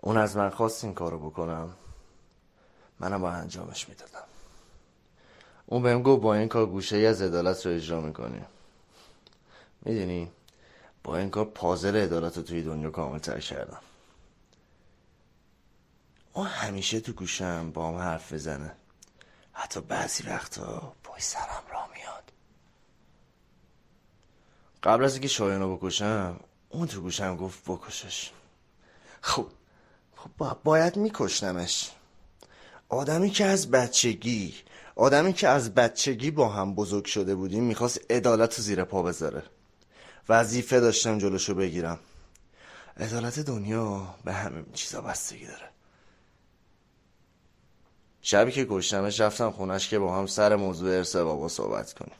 اون از من خواست این کارو بکنم. منم با انجامش می‌دادم. اون بهم گفت با این کار گوشه ای از عدالت رو اجرا می‌کنی. می‌دونی؟ با این کار پازل عدالت رو توی دنیا کامل تر کردم. اون همیشه تو گوشم با هم حرف بزنه حتی بعضی وقتا پای سرم را میاد. قبل از اینکه شایان رو بکشم اون تو گوشم گفت بکشش. خب خب باید میکشنمش آدمی که از بچگی آدمی که از بچگی با هم بزرگ شده بودیم می‌خواست عدالت رو زیر پا بذاره. وظیفه داشتم جلوشو بگیرم. عدالت دنیا به همه چیزا بستگی داره. شبی که کشتمش رفتم خونش که با هم سر موضوع ارث بابا صحبت کنیم.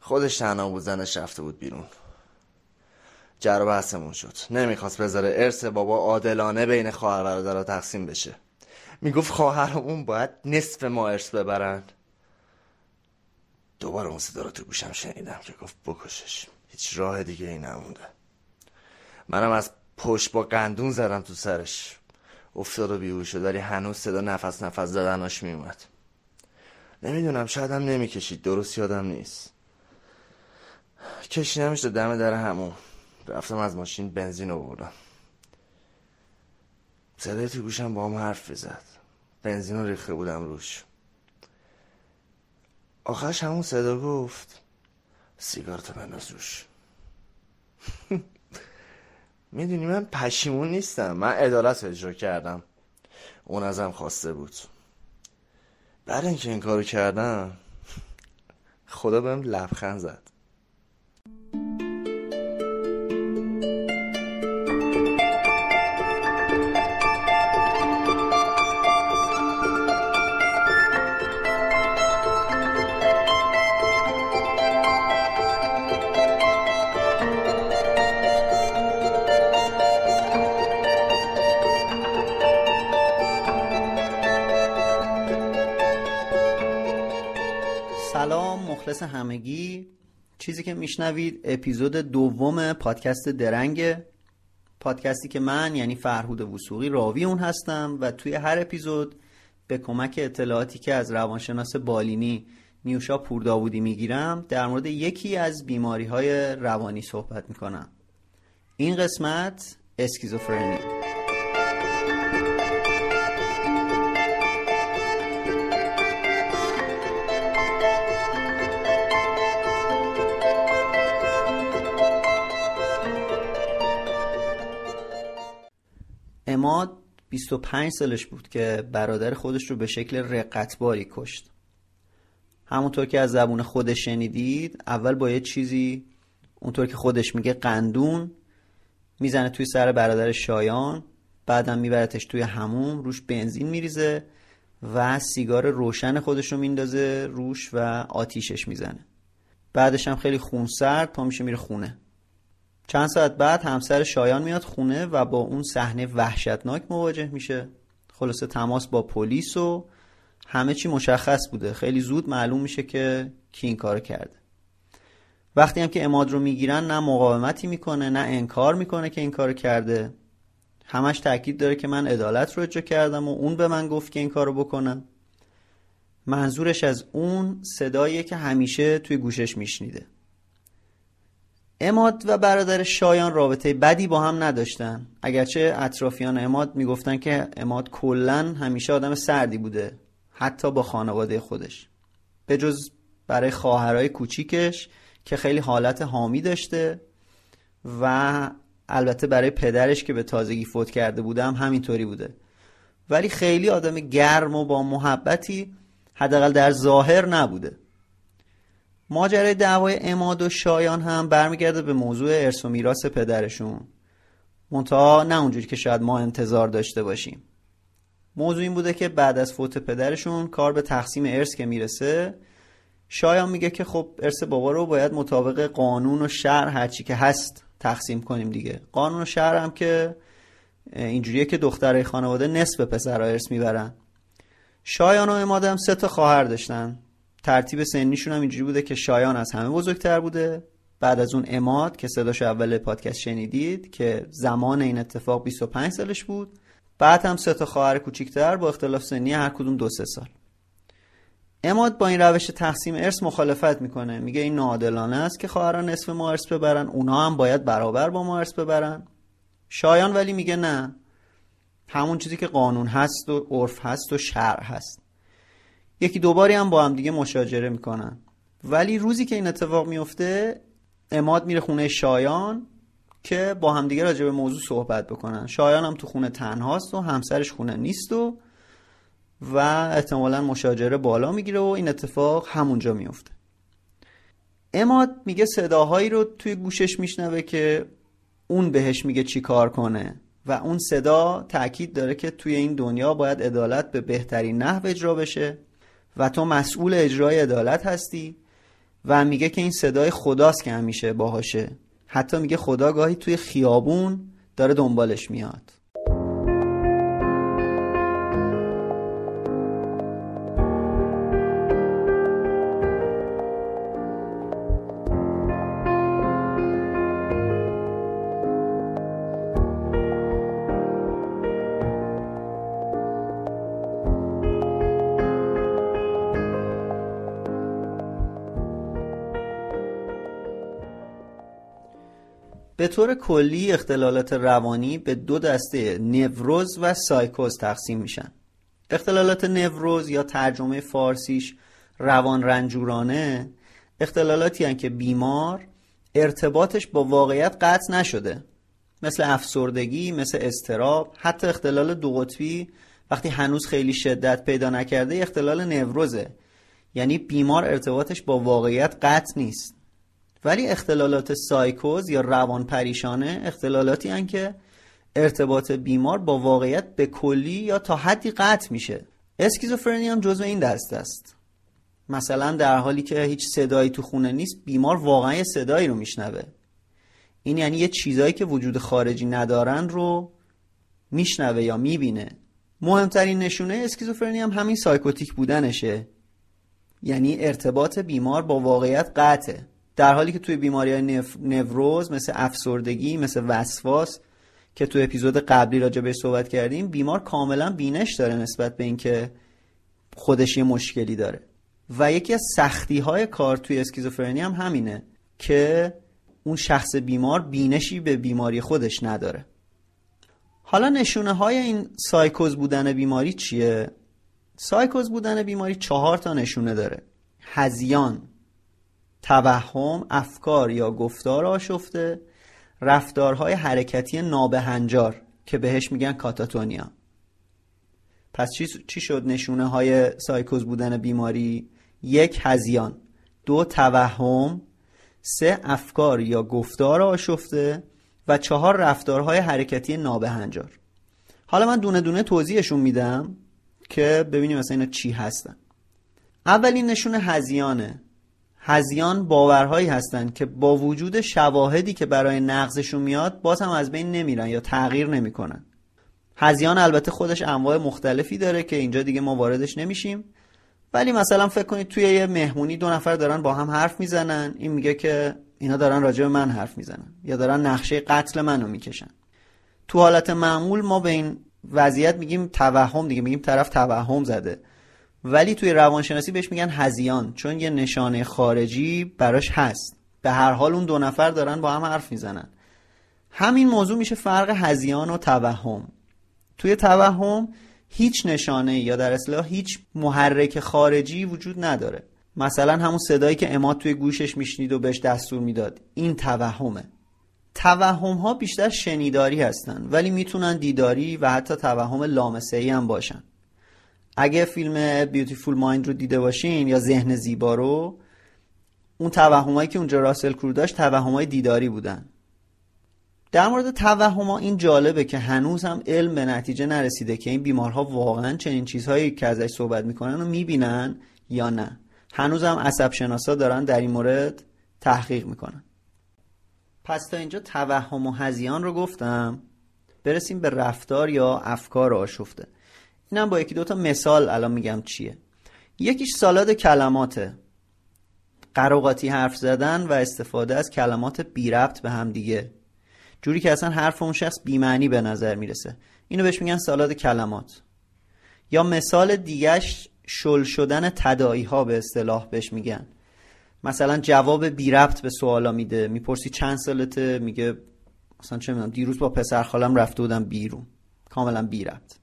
خودش تنها بود زنش رفته بود بیرون. جر بحثمون شد. نمی‌خواست بذاره ارث بابا عادلانه بین خواهر برادرها تقسیم بشه. می‌گفت خواهرمون باید نصف ما ارث ببرن. دوباره اون صدا رو تو گوشم شنیدم که گفت بکشش. هیچ راه دیگه ای نمونده. منم از پشت با قندون زدم تو سرش. افتاد و بیهوش شد ولی هنوز صدا نفس نفس زدناش میومد. نمی‌دونم شاید هم نمی‌کشید. درست یادم نیست. کشیدمش دم در همون. رفتم از ماشین بنزین آوردم صدای تو گوشم با هم حرف بزد بنزین رو ریخته بودم روش. آخرش همون صدا گفت سیگارتو بنداز روش. می‌دونی من پشیمون نیستم. من عدالت اجرا کردم. اون ازم خواسته بود. بعد اینکه این کارو کردم خدا بهم لبخند زد. مخلص همگی. چیزی که میشنوید اپیزود دوم پادکست درنگ. پادکستی که من یعنی فرهود وسوقی راوی اون هستم و توی هر اپیزود به کمک اطلاعاتی که از روانشناس بالینی نیوشا پورداوودی می‌گیرم در مورد یکی از بیماری های روانی صحبت می‌کنم. این قسمت اسکیزوفرنی. اماد 25 سالش بود که برادر خودش رو به شکل رقتباری کشت. همونطور که از زبون خودش شنیدید اول با یه چیزی اونطور که خودش میگه قندون می‌زنه توی سر برادر شایان بعدم میبرتش توی هموم روش بنزین میریزه و سیگار روشن خودش رو میندازه روش و آتیشش می‌زنه. بعدش هم خیلی خونسرد پا میشه میره خونه. چند ساعت بعد همسر شایان میاد خونه و با اون صحنه وحشتناک مواجه میشه. خلاصه تماس با پلیس و همه چی مشخص بوده. خیلی زود معلوم میشه که کی این کار کرده. وقتی هم که اماد رو می‌گیرن نه مقاومتی می‌کنه نه انکار می‌کنه که این کار کرده. همش تاکید داره که من عدالت رو اجرا کردم و اون به من گفت که این کارو بکنم منظورش از اون صداییه که همیشه توی گوشش میشنیده. اماد و برادر شایان رابطه بدی با هم نداشتن. اگرچه اطرافیان اماد می‌گفتن که اماد کلا همیشه آدم سردی بوده حتی با خانواده خودش. به جز برای خواهرای کوچیکش که خیلی حالت حامی داشته و البته برای پدرش که به تازگی فوت کرده بوده هم همینطوری بوده. ولی خیلی آدم گرم و با محبتی حداقل در ظاهر نبوده. ماجرای دعوای اماد و شایان هم برمیگرده به موضوع ارث و میراث پدرشون. منتها نه اونجوری که شاید ما انتظار داشته باشیم. موضوع این بوده که بعد از فوت پدرشون کار به تقسیم ارث که می‌رسه شایان میگه که خب ارث بابا رو باید مطابق قانون و شهر هرچی که هست تقسیم کنیم دیگه. قانون و شهر هم که اینجوریه که دخترای خانواده نصف پسرها ارث می‌برن. شایان و امادم سه تا خواهر داشتن. ترتیب سنیشون هم اینجوری بوده که شایان از همه بزرگتر بوده. بعد از اون اماد که صداش اول پادکست شنیدید که زمان این اتفاق 25 سالش بود. بعد هم سه تا خواهر کوچیکتر با اختلاف سنی هر کدوم دو سه سال. اماد با این روش تقسیم ارث مخالفت می‌کنه. میگه این ناعادلانه است که خواهران نصف ما ارث ببرن اونها هم باید برابر با ما ارث ببرن. شایان ولی میگه نه. همون چیزی که قانون هست و عرف هست و شرع هست. یکی دوباری هم با هم دیگه مشاجره می‌کنن. ولی روزی که این اتفاق میفته اماد میره خونه شایان که با همدیگه راجع به موضوع صحبت بکنن. شایان هم تو خونه تنهاست و همسرش خونه نیست و و احتمالا مشاجره بالا می‌گیره و این اتفاق همونجا میفته اماد میگه صداهایی رو توی گوشش میشنوه که اون بهش میگه چی کار کنه و اون صدا تاکید داره که توی این دنیا باید عدالت به بهترین نحو اجرا بشه. و تو مسئول اجرای عدالت هستی و میگه که این صدای خداست که همیشه باهاشه. حتی میگه خدا گاهی توی خیابون داره دنبالش میاد. به طور کلی اختلالات روانی به دو دسته نوروز و سایکوز تقسیم میشن. اختلالات نوروز یا ترجمه فارسیش روان رنجورانه اختلالاتی هن که بیمار ارتباطش با واقعیت قطع نشده. مثل افسردگی، مثل استراب، حتی اختلال دو قطبی وقتی هنوز خیلی شدت پیدا نکرده اختلال نوروزه. یعنی بیمار ارتباطش با واقعیت قطع نیست. ولی اختلالات سایکوز یا روان پریشانه اختلالاتی هن که ارتباط بیمار با واقعیت به کلی یا تا حدی قطع میشه. اسکیزوفرنی هم جزو این دسته است. مثلا در حالی که هیچ صدایی تو خونه نیست بیمار واقعا یه صدایی رو میشنوه. این یعنی یه چیزایی که وجود خارجی ندارن رو میشنوه یا می‌بینه. مهمترین نشونه اسکیزوفرنی هم همین psychotic بودنشه. یعنی ارتباط بیمار با واقعیت قطعه. در حالی که توی بیماری های نوروز مثل افسردگی مثل وسواس که توی اپیزود قبلی راجع به صحبت کردیم بیمار کاملا بینش داره نسبت به اینکه خودش یه مشکلی داره. و یکی از سختی های کار توی اسکیزوفرنی هم همینه که اون شخص بیمار بینشی به بیماری خودش نداره. حالا نشونه های این سایکوز بودن بیماری چیه؟ سایکوز بودن بیماری چهار تا نشونه داره. هزیان توهم افکار یا گفتار آشفته. رفتارهای حرکتی نابهنجار که بهش میگن کاتاتونیا. پس چی, شد نشونه های سایکوز بودن بیماری؟ یک هزیان. دو توهم. سه افکار یا گفتار آشفته. و چهار رفتارهای حرکتی نابهنجار. حالا من دونه دونه توضیحشون میدم که ببینیم مثلا اینا چی هستن. اولین نشونه هزیانه. هزیان باورهایی هستند که با وجود شواهدی که برای نقضشون میاد باز هم از بین نمیرن یا تغییر نمی‌کنن. هزیان البته خودش انواع مختلفی داره که اینجا دیگه ما واردش نمیشیم. ولی مثلا فکر کنید توی یه مهمونی دو نفر دارن با هم حرف می‌زنن این میگه که اینا دارن راجع به من حرف می‌زنن یا دارن نقشه قتل منو می‌کشن. تو حالت معمول ما به این وضعیت میگیم توهم دیگه میگیم طرف توهم زده. ولی توی روانشناسی بهش میگن هزیان چون یه نشانه خارجی براش هست. به هر حال اون دو نفر دارن با هم حرف می‌زنن. همین موضوع میشه فرق هزیان و توهم. توی توهم هیچ نشانه یا در اصلاح هیچ محرک خارجی وجود نداره. مثلا همون صدایی که اماد توی گوشش میشنید و بهش دستور می‌داد. این توهمه. توهم ها بیشتر شنیداری هستن ولی می‌تونن دیداری و حتی توهم لامسه ای هم باشن. اگه فیلم بیوتیفول مایند رو دیده باشین یا ذهن زیبا رو اون توهمایی که اونجا راسل کرو داشت توهمای دیداری بودن. در مورد توهما این جالبه که هنوز هم علم به نتیجه نرسیده که این بیمارها واقعا چنین چیزهایی که ازش صحبت می‌کنن و می‌بینن یا نه. هنوز هم عصب شناسا دارن در این مورد تحقیق می‌کنن. پس تا اینجا توهم و هزیان رو گفتم. برسیم به رفتار یا افکار آشفته. اینم با یکی دوتا مثال الان میگم چیه. یکیش سالاد کلماته قراقاتی حرف زدن و استفاده از کلمات بی ربط به هم دیگه. جوری که اصلا حرف اون شخص بیمعنی به نظر می‌رسه. اینو بهش میگن سالاد کلمات. یا مثال دیگهش شل شدن تدایی ها به اصطلاح بهش میگن. مثلا جواب بی ربط به سوالا میده. می‌پرسی چند سالته؟ میگه مثلا چه می‌دونم دیروز با پسر خالم رفته بودم بیرون. کاملا بی ربط.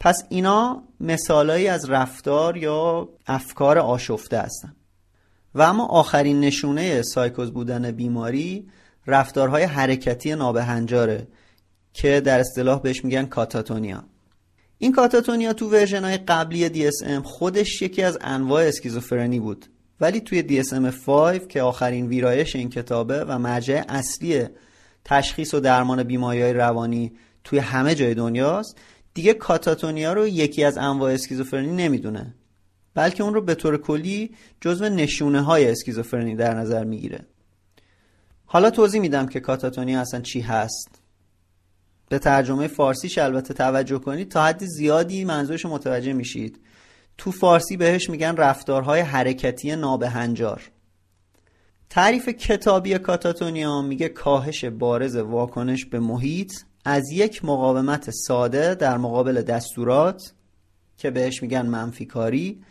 پس اینا مثالایی از رفتار یا افکار آشفته هستن. و اما آخرین نشونه سایکوز بودن بیماری رفتارهای حرکتی نابهنجاره که در اصطلاح بهش میگن catatonia. این catatonia تو version های قبلی DSM خودش یکی از انواع اسکیزوفرنی بود. ولی توی DSM-5 که آخرین ویرایش این کتابه و مرجع اصلی تشخیص و درمان بیماری های روانی توی همه جای دنیاست دیگه کاتاتونیا رو یکی از انواع اسکیزوفرنی نمی‌دونه. بلکه اون رو به طور کلی جزو نشونه های اسکیزوفرنی در نظر می‌گیره. حالا توضیح میدم که کاتاتونیا اصلا چی هست. به ترجمه فارسیش البته توجه کنید تا حد زیادی منظورش متوجه میشید. تو فارسی بهش میگن رفتارهای حرکتی نابهنجار. تعریف کتابی کاتاتونیا میگه کاهش بارز واکنش به محیط از یک مقاومت ساده در مقابل دستورات که بهش میگن منفی کاری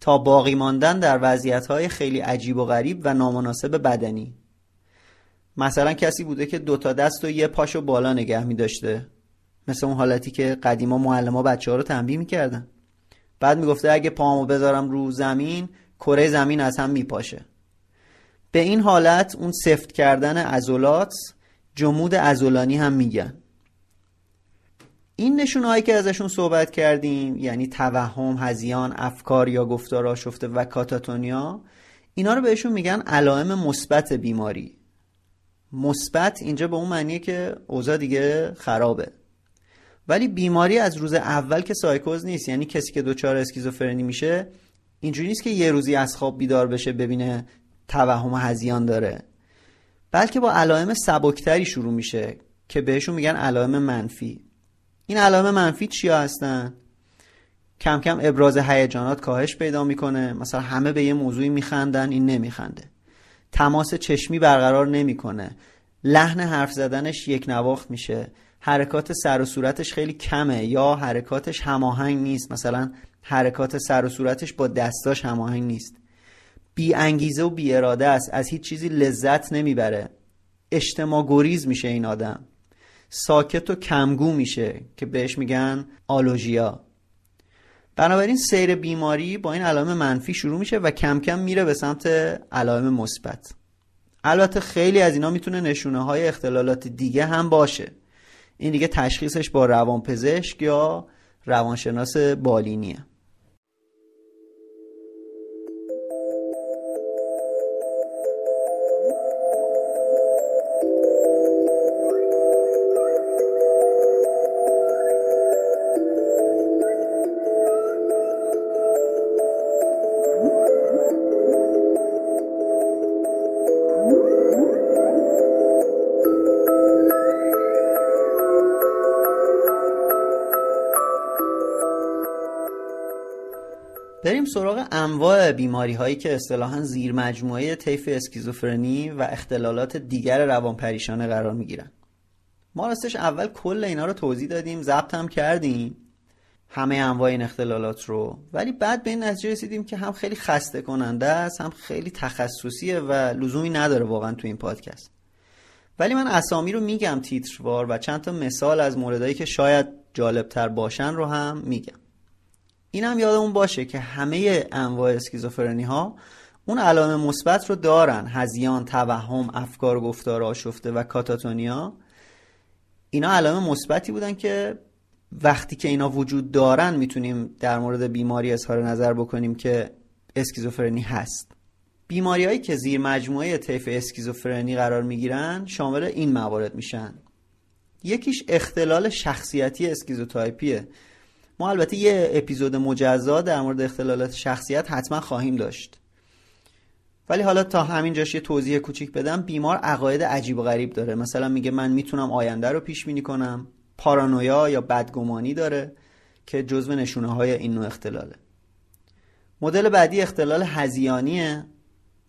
تا باقی ماندن در وضعیت خیلی عجیب و غریب و نامناسب بدنی. مثلا کسی بوده که دوتا دست و یه پاشو بالا نگه می داشته مثل اون حالتی که قدیما معلم بچه ها رو تنبیه می‌کردن. بعد می‌گفته اگه پامو بذارم رو زمین کره زمین از هم میپاشه. به این حالت اون سفت کردن ازولات جمود ازولانی هم میگن. این نشونه هایی که ازشون صحبت کردیم یعنی توهم، هزیان، افکار یا گفتار آشفته و کاتاتونیا اینا رو بهشون میگن علائم مثبت بیماری. مثبت اینجا به اون معنیه که اوضاع دیگه خرابه. ولی بیماری از روز اول که سایکوز نیست یعنی کسی که دچار اسکیزوفرنی میشه اینجوری نیست که یه روزی از خواب بیدار بشه ببینه توهم هزیان داره. بلکه با علائم سبکتری شروع میشه که بهشون میگن علائم منفی. این علائم منفی چیا هستن؟ کم کم ابراز هیجانات کاهش پیدا می‌کنه. مثلا همه به یه موضوعی میخندن این نمیخنده. تماس چشمی برقرار نمی‌کنه. لحن حرف زدنش یک نواخت میشه. حرکات سر و صورتش خیلی کمه یا حرکاتش هماهنگ نیست. مثلا حرکات سر و صورتش با دستاش هماهنگ نیست. بی انگیزه و بی اراده است. از هیچ چیزی لذت نمی‌بره. اجتماع گریز میشه این آدم. ساکت و کمگو میشه که بهش میگن آلوژیا. بنابراین سیر بیماری با این علائم منفی شروع میشه و کم کم میره به سمت علائم مثبت. البته خیلی از اینا می‌تونه نشونه های اختلالات دیگه هم باشه. این دیگه تشخیصش با روانپزشک یا روانشناس بالینیه. انواع بیماری هایی که اصطلاحا زیر مجموعه طیف اسکیزوفرنی و اختلالات دیگر روانپریشانه قرار می گیرن. ما راستش اول کل اینا رو توضیح دادیم ضبط هم کردیم همه انواع این اختلالات رو. ولی بعد به این نتیجه رسیدیم که هم خیلی خسته کننده است هم خیلی تخصصیه و لزومی نداره واقعا تو این پادکست. ولی من اسامی رو میگم تیتروار و چند تا مثال از موردهایی که شاید جالبتر باشن رو هم میگم. این هم یادمون باشه که همه انواع اسکیزوفرنی ها اون علائم مثبت رو دارن. هزیان توهم افکار گفتار آشفته و کاتاتونیا. اینا علائم مثبتی بودن که وقتی که اینا وجود دارن می‌تونیم در مورد بیماری اظهار نظر بکنیم که اسکیزوفرنی هست. بیماری هایی که زیر مجموعه طیف اسکیزوفرنی قرار می‌گیرن شامل این موارد میشن. یکیش اختلال شخصیتی اسکیزوتایپیه. البته یه اپیزود مجزا در مورد اختلالات شخصیت حتما خواهیم داشت. ولی حالا تا همینجاش یه توضیح کوچیک بدم بیمار عقاید عجیب و غریب داره. مثلا میگه من می‌تونم آینده رو پیش بینی کنم. پارانویا یا بدگمانی داره که جزو نشونه های این نوع اختلاله. مدل بعدی اختلال هزیانیه.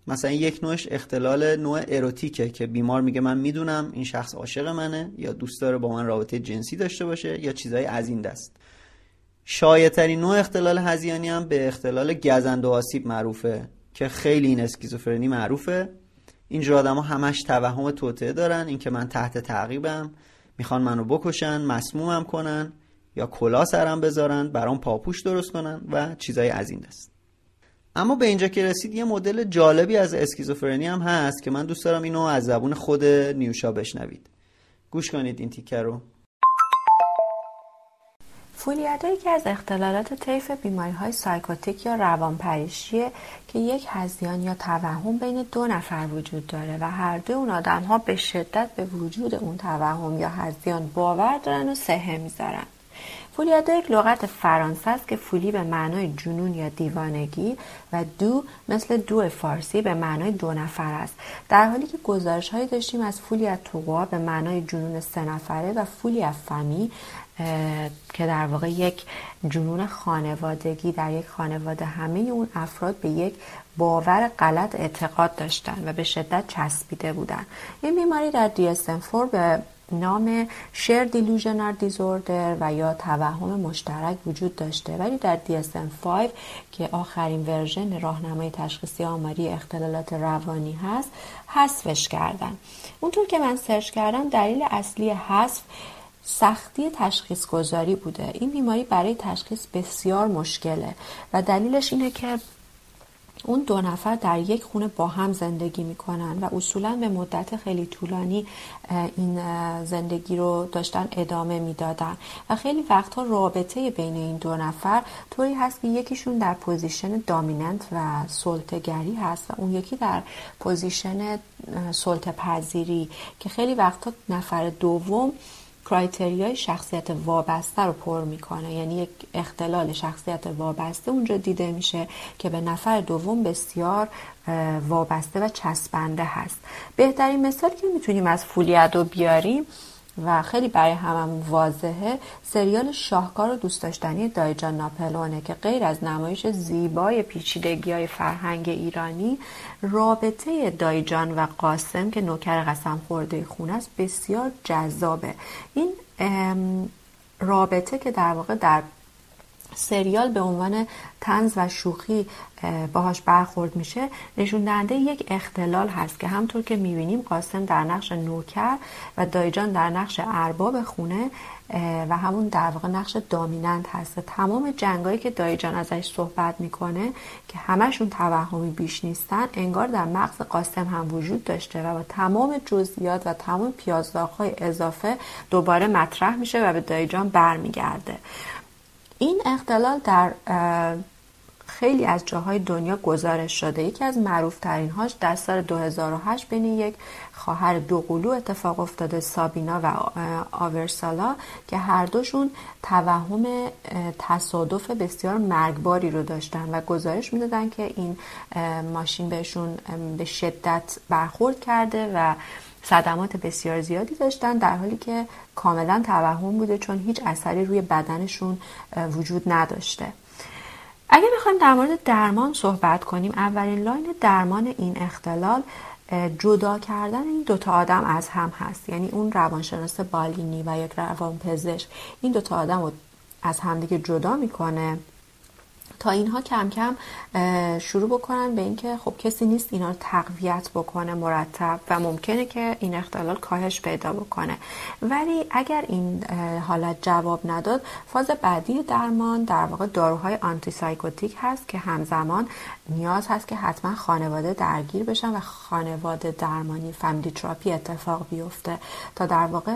مثلا یک نوعش اختلال نوع اروتیکه که بیمار میگه من می‌دونم این شخص عاشق منه یا دوست داره با من رابطه جنسی داشته باشه یا چیزهای از این دست. شایعترین نوع اختلال هزیانی هم به اختلال گزند و آسیب معروفه که خیلی این اسکیزوفرنی معروفه. اینجور آدم ها همش توهم توطعه دارن. اینکه من تحت تعقیبم. می‌خوان منو بکشن مسمومم کنن یا کلا سرم بذارن برام پاپوش درست کنن و چیزای از این دست. اما به اینجا که رسید یه مدل جالبی از اسکیزوفرنی هم هست که من دوست دارم اینو از زبون خود نیوشا بشنوید. گوش کنید این تیکه رو. فولیادا یکی از اختلالات طیف بیماری های سایکوتیک یا روانپریشیه که یک هزیان یا توهم بین دو نفر وجود داره و هر دو اون آدم ها به شدت به وجود اون توهم یا هزیان باور دارن و سهه می‌ذارن. فولیادا یک لغت فرانسه است که فولی به معنای جنون یا دیوانگی و دو مثل دو فارسی به معنای دو نفر است. در حالی که گزارش هایی داشتیم از فولی توقا به معنای جنون سه نفره و فولی فمی که در واقع یک جنون خانوادگی در یک خانواده همه اون افراد به یک باور غلط اعتقاد داشتن و به شدت چسبیده بودن. این بیماری در DSM-4 به نام شیر دیلوژنر دیزوردر و یا توهم مشترک وجود داشته. ولی در DSM-5 که آخرین ورژن راهنمای تشخیصی آماری اختلالات روانی هست حذفش کردن. اونطور که من سرچ کردم دلیل اصلی حذف سختی تشخیص گذاری بوده. این بیماری برای تشخیص بسیار مشکله و دلیلش اینه که اون دو نفر در یک خونه با هم زندگی می‌کنن و اصولا به مدت خیلی طولانی این زندگی رو داشتن ادامه می‌دادن. و خیلی وقتها رابطه بین این دو نفر طوری هست که یکیشون در position dominant و سلطگری هست و اون یکی در position سلطه پذیری که خیلی وقتها نفر دوم criteria ی شخصیت وابسته رو پر می‌کنه. یعنی یک اختلال شخصیت وابسته اونجا دیده میشه که به نفر دوم بسیار وابسته و چسبنده هست. بهترین مثالی که می‌تونیم از folie à deux بیاریم و خیلی برای هممون واضحه سریال شاهکار و دوست داشتنی دایجان ناپلونه که غیر از نمایش زیبای پیچیدگی های فرهنگ ایرانی رابطه دایجان و قاسم که نوکر قسم خورده خونه است بسیار جذابه. این رابطه که در واقع در سریال به عنوان تنز و شوخی باهاش برخورد میشه نشون دهنده یک اختلال هست که همطور که می‌بینیم قاسم در نقش نوکر و دایجان در نقش ارباب خونه و همون در واقع نقش دامیننت هست. تمام جنگایی که دایجان ازش صحبت می‌کنه که همشون توهمی بیش نیستن انگار در مغز قاسم هم وجود داشته و با تمام جزئیات و تمام پیازداغهای اضافه دوباره مطرح میشه و به دایجان برمیگرده. این اختلال در خیلی از جاهای دنیا گزارش شده. یکی از معروف ترین هاش در سال 2008 بین یک خواهر دوقلو اتفاق افتاده سابینا و آورسالا که هر دوشون توهم تصادف بسیار مرگباری رو داشتن و گزارش می‌دادن که این ماشین بهشون به شدت برخورد کرده و صدمات بسیار زیادی داشتن در حالی که کاملا توهم بوده چون هیچ اثری روی بدنشون وجود نداشته. اگه بخوایم در مورد درمان صحبت کنیم اولین لاین درمان این اختلال جدا کردن این دوتا آدم از هم هست. یعنی اون روانشناس بالینی و یک روانپزشک. این دوتا آدم رو از همدیگه جدا می‌کنه. تا اینها کم کم شروع بکنن به اینکه خب کسی نیست اینا رو تقویت بکنه مرتب و ممکنه که این اختلال کاهش پیدا بکنه. ولی اگر این حالت جواب نداد فاز بعدی درمان در واقع داروهای آنتی سایکوتیک هست که همزمان نیاز هست که حتما خانواده درگیر بشن و خانواده درمانی فامیلی تراپی اتفاق بیفته تا در واقع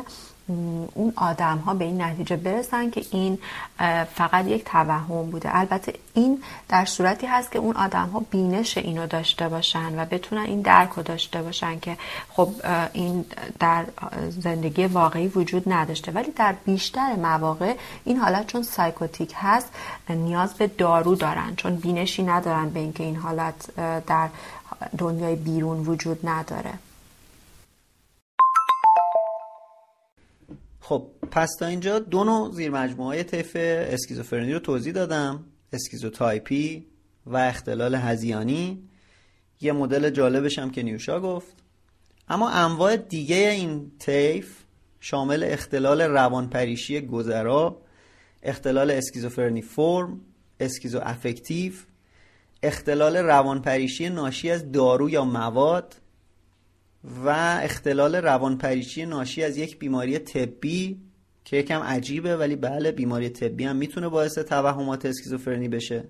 اون آدم ها به این نتیجه برسن که این فقط یک توهم بوده. البته این در صورتی هست که اون آدم ها بینش اینو داشته باشن و بتونن این درک رو داشته باشن که خب این در زندگی واقعی وجود نداشته. ولی در بیشتر مواقع این حالت چون سایکوتیک هست نیاز به دارو دارن. چون بینشی ندارن به اینکه این حالت در دنیای بیرون وجود نداره. خب پس تا اینجا دو نوع زیر مجموعه های طیف اسکیزوفرنی رو توضیح دادم. اسکیزوتایپی و اختلال هذیانی. یه مدل جالبش هم که نیوشا گفت. اما انواع دیگه این طیف شامل اختلال روانپریشی گذرا اختلال اسکیزوفرنی فرم اسکیزو افکتیو اختلال روانپریشی ناشی از دارو یا مواد و اختلال روانپریشی ناشی از یک بیماری طبی که یکم عجیبه ولی بله بیماری طبی هم می‌تونه باعث توهمات اسکیزوفرنی بشه.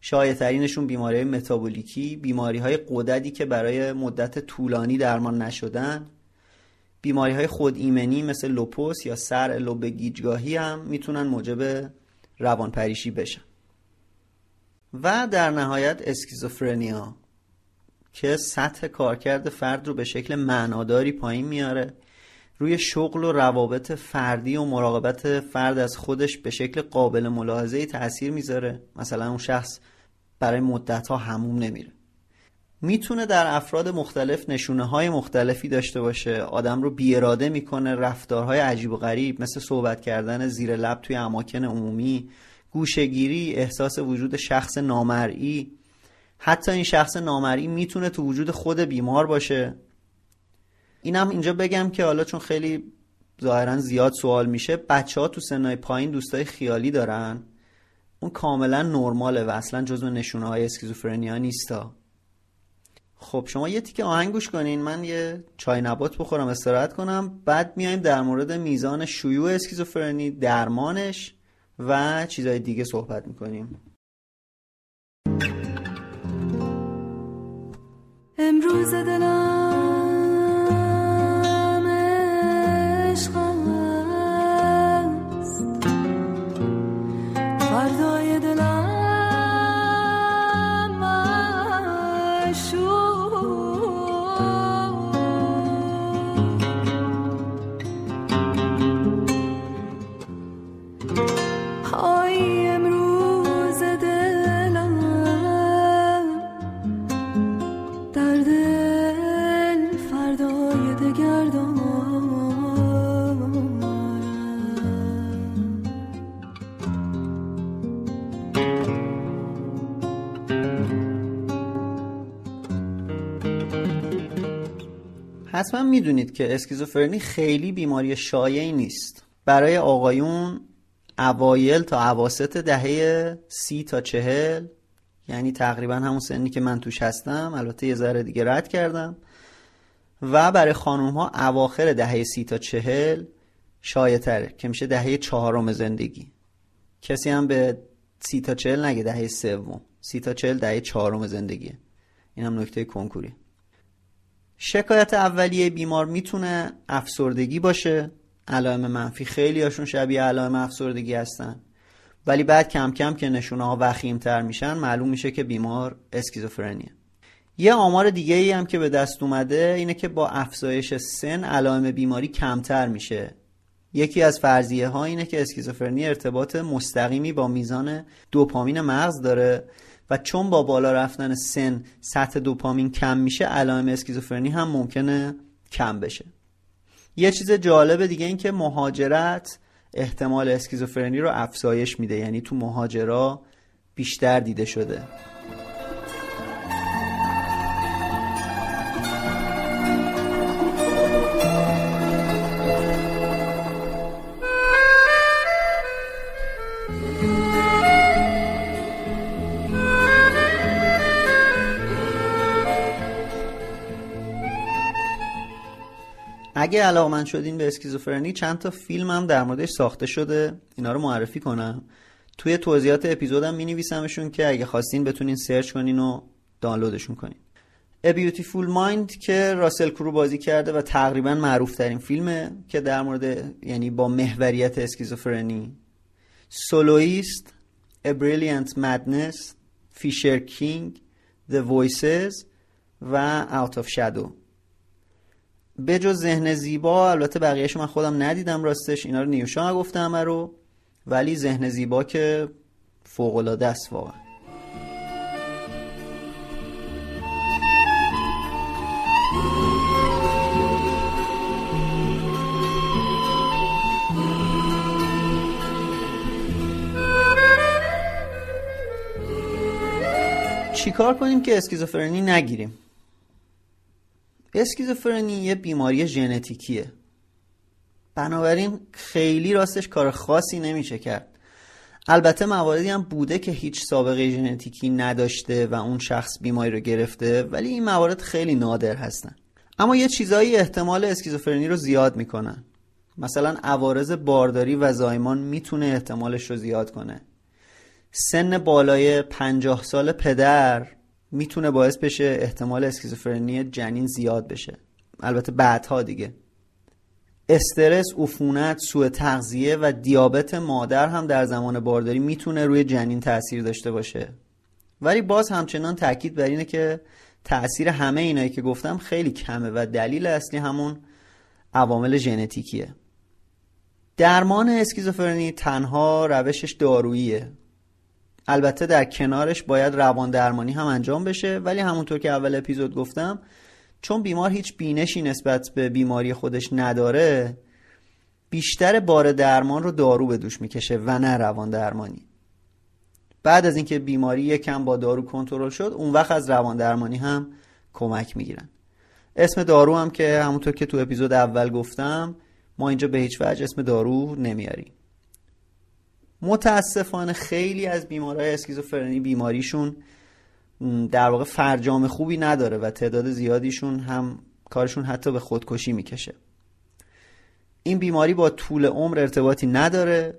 شایع بیماری متابولیکی بیماری های قددی که برای مدت طولانی درمان نشدن. بیماری های خود ایمنی مثل لوپوس یا سر لوب گیجگاهی هم می‌تونن موجب روانپریشی بشن. و در نهایت اسکیزوفرنیا. که سطح کارکرد فرد رو به شکل معناداری پایین میاره. روی شغل و روابط فردی و مراقبت فرد از خودش به شکل قابل ملاحظه تاثیر می‌ذاره. مثلا اون شخص برای مدت ها هموم نمیره. می‌تونه در افراد مختلف نشونه های مختلفی داشته باشه. آدم رو بیاراده می‌کنه رفتارهای عجیب و غریب مثل صحبت کردن زیر لب توی اماکن عمومی گوشگیری احساس وجود شخص نامرئی. حتی این شخص نامرئی می‌تونه تو وجود خود بیمار باشه. اینم اینجا بگم که حالا چون خیلی ظاهرا زیاد سوال میشه بچه ها تو سنهای پایین دوستای خیالی دارن. اون کاملا نرماله و اصلا جزو نشونه های اسکیزوفرنیا نیستا. خب شما یه تیکه آهنگ گوش کنین. من یه چای نبات بخورم استراحت کنم. بعد میایم در مورد میزان شیوع اسکیزوفرنی درمانش و چیزهای دیگه صحبت می‌کنیم. امروز دلم حتما می‌دونید که اسکیزوفرنی خیلی بیماری شایعی نیست. برای آقایون اوایل تا عواست دهه سی تا چهل یعنی تقریبا همون سنی که من توش هستم البته یه ذره دیگه رد کردم. و برای خانوم ها اواخر دهه سی تا چهل شایع تره که میشه دهه چهارم زندگی. کسی هم به سی تا چهل نگه دهه سوم. سی تا چهل دهه چهارم زندگیه. این هم نکته کنکوری. شکایت اولیه بیمار می‌تونه افسردگی باشه. علائم منفی خیلی هاشون شبیه علائم افسردگی هستن. ولی بعد کم کم که نشونه ها وخیم تر میشن معلوم میشه که بیمار اسکیزوفرنیه. یه آمار دیگه ای هم که به دست اومده اینه که با افزایش سن علائم بیماری کمتر میشه. یکی از فرضیه ها اینه که اسکیزوفرنی ارتباط مستقیمی با میزان دوپامین مغز داره. و چون با بالا رفتن سن سطح دوپامین کم میشه علائم اسکیزوفرنی هم ممکنه کم بشه. یه چیز جالب دیگه این که مهاجرت احتمال اسکیزوفرنی رو افزایش میده. یعنی تو مهاجرا بیشتر دیده شده. اگه علاقمند شدین به اسکیزوفرنی چند تا فیلم هم در موردش ساخته شده. اینا رو معرفی کنم. توی توضیحات اپیزودم می نویسمشون که اگه خواستین بتونین search کنین و دانلودشون کنین. A Beautiful Mind که راسل کرو بازی کرده و تقریبا معروف ترین فیلمه که در مورد یعنی با محوریت اسکیزوفرنی. Soloist A Brilliant Madness Fisher King The Voices و Out of Shadow. به جز ذهن زیبا البته بقیهش من خودم ندیدم راستش اینا رو نیوشا گفته همه رو ولی ذهن زیبا که فوقلاده است واقعا. چیکار کنیم که اسکیزوفرنی نگیریم؟ اسکیزوفرنی یه بیماری ژنتیکیه. بنابراین خیلی راستش کار خاصی نمیشه کرد. البته مواردی هم بوده که هیچ سابقه ژنتیکی نداشته و اون شخص بیماری رو گرفته ولی این موارد خیلی نادر هستن. اما یه چیزایی احتمال اسکیزوفرنی رو زیاد می‌کنن. مثلا عوارض بارداری و زایمان می‌تونه احتمالش رو زیاد کنه. سن بالای پنجاه سال پدر می‌تونه باعث بشه احتمال اسکیزوفرنی جنین زیاد بشه. البته بعدها دیگه. استرس، عفونت، سوء تغذیه و دیابت مادر هم در زمان بارداری می‌تونه روی جنین تاثیر داشته باشه. ولی باز همچنان تاکید بر اینه که تاثیر همه اینایی که گفتم خیلی کمه و دلیل اصلی همون عوامل ژنتیکیه. درمان اسکیزوفرنی تنها روشش داروییه. البته در کنارش باید روان درمانی هم انجام بشه ولی همونطور که اول اپیزود گفتم چون بیمار هیچ بینشی نسبت به بیماری خودش نداره بیشتر بار درمان رو دارو به دوش می‌کشه و نه روان درمانی بعد از اینکه بیماری یکم با دارو کنترل شد اون وقت از روان درمانی هم کمک می‌گیرن. اسم دارو هم که همونطور که تو اپیزود اول گفتم ما اینجا به هیچ وجه اسم دارو نمیاریم. متاسفانه خیلی از بیمارای اسکیزوفرنی بیماریشون در واقع فرجام خوبی نداره و تعداد زیادیشون هم کارشون حتی به خودکشی می‌کشه. این بیماری با طول عمر ارتباطی نداره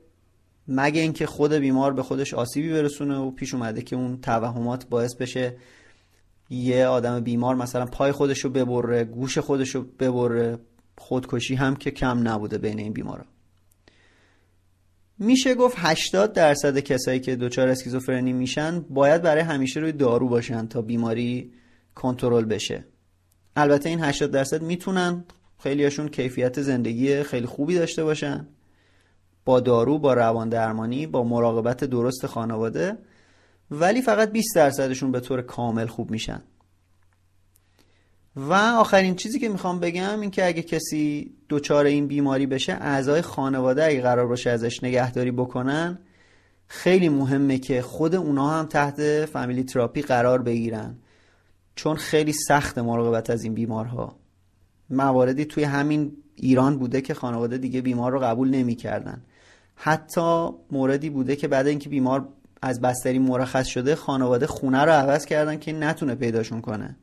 مگه اینکه خود بیمار به خودش آسیبی برسونه و پیش اومده که اون توهمات باعث بشه یه آدم بیمار مثلا پای خودش رو ببره گوش خودش رو ببره. خودکشی هم که کم نبوده بین این بیمارا. میشه گفت 80 درصد کسایی که دچار اسکیزوفرنی میشن باید برای همیشه روی دارو باشن تا بیماری کنترل بشه. البته این 80 درصد می‌تونن. خیلیاشون کیفیت زندگی خیلی خوبی داشته باشن. با دارو با روان درمانی با مراقبت درست خانواده. ولی فقط 20 درصدشون به طور کامل خوب میشن. و آخرین چیزی که می‌خوام بگم این که اگه کسی دچار این بیماری بشه اعضای خانواده اگه قرار باشه ازش نگهداری بکنن خیلی مهمه که خود اونا هم تحت فامیلی تراپی قرار بگیرن. چون خیلی سخت مراقبت از این بیمارها. مواردی توی همین ایران بوده که خانواده دیگه بیمار رو قبول نمی‌کردن. حتی موردی بوده که بعد اینکه بیمار از بستری مرخص شده خانواده خونه رو عوض کردن که نتونه پیداشون کنه.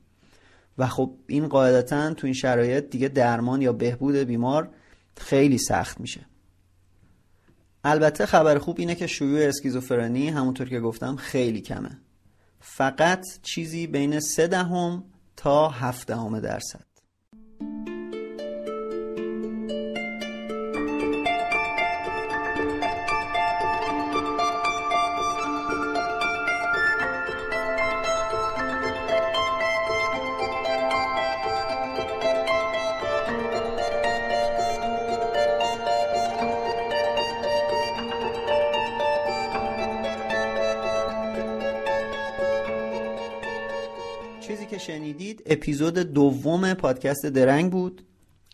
و خب این قاعدتا تو این شرایط دیگه درمان یا بهبود بیمار خیلی سخت میشه. البته خبر خوب اینه که شیوع اسکیزوفرنی همونطور که گفتم خیلی کمه. فقط چیزی بین سه دهم تا هفت دهم درصد. شنیدید اپیزود دوم پادکست درنگ بود.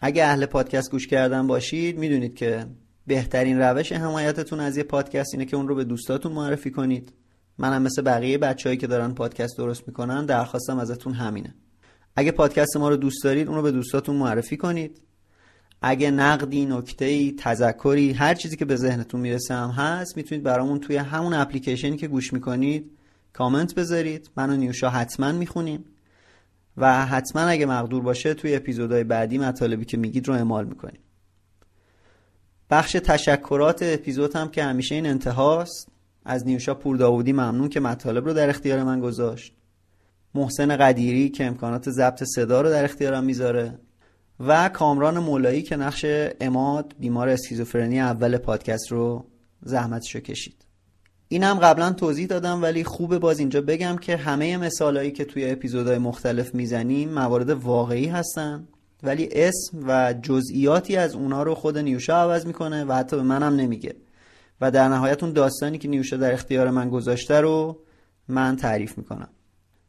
اگه اهل پادکست گوش کردن باشید می‌دونید که بهترین روش حمایتتون از یه پادکست اینه که اون رو به دوستاتون معرفی کنید. منم مثل بقیه بچههایی که دارن پادکست درست می‌کنن درخواستم ازتون همینه. اگه پادکست ما رو دوست دارید اون رو به دوستاتون معرفی کنید. اگه نقدی نکته‌ای تذکری هر چیزی که به ذهنتون می‌رسه هم هست می‌تونید برامون توی همون اپلیکیشنی که گوش می‌کنید کامنت بذارید. من و نیوشا حتما می‌خونیم. و حتما اگه مقدور باشه توی اپیزودهای بعدی مطالبی که میگید رو اعمال می‌کنیم. بخش تشکرات اپیزود هم که همیشه این انتهاست. از نیوشا پور داودی ممنون که مطالب رو در اختیار من گذاشت. محسن قدیری که امکانات ضبط صدا رو در اختیارم می‌ذاره. و کامران مولایی که نقش اماد بیمار اسکیزوفرنی اول پادکست رو زحمتش رو کشید اینم قبلا توضیح دادم ولی خوبه باز اینجا بگم که همه مثالهایی که توی اپیزودهای مختلف می‌زنیم موارد واقعی هستن ولی اسم و جزئیاتی از اونا رو خود نیوشا عوض می‌کنه و حتی به منم نمیگه. و در نهایت اون داستانی که نیوشا در اختیار من گذاشته رو من تعریف می‌کنم.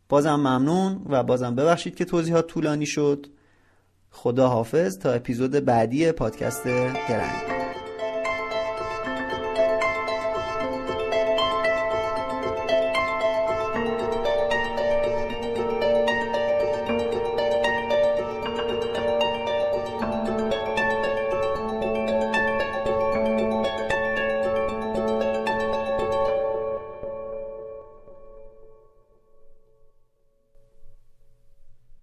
بازم ممنون و بازم ببخشید که توضیحات طولانی شد. خدا حافظ تا اپیزود بعدی پادکست درنگ.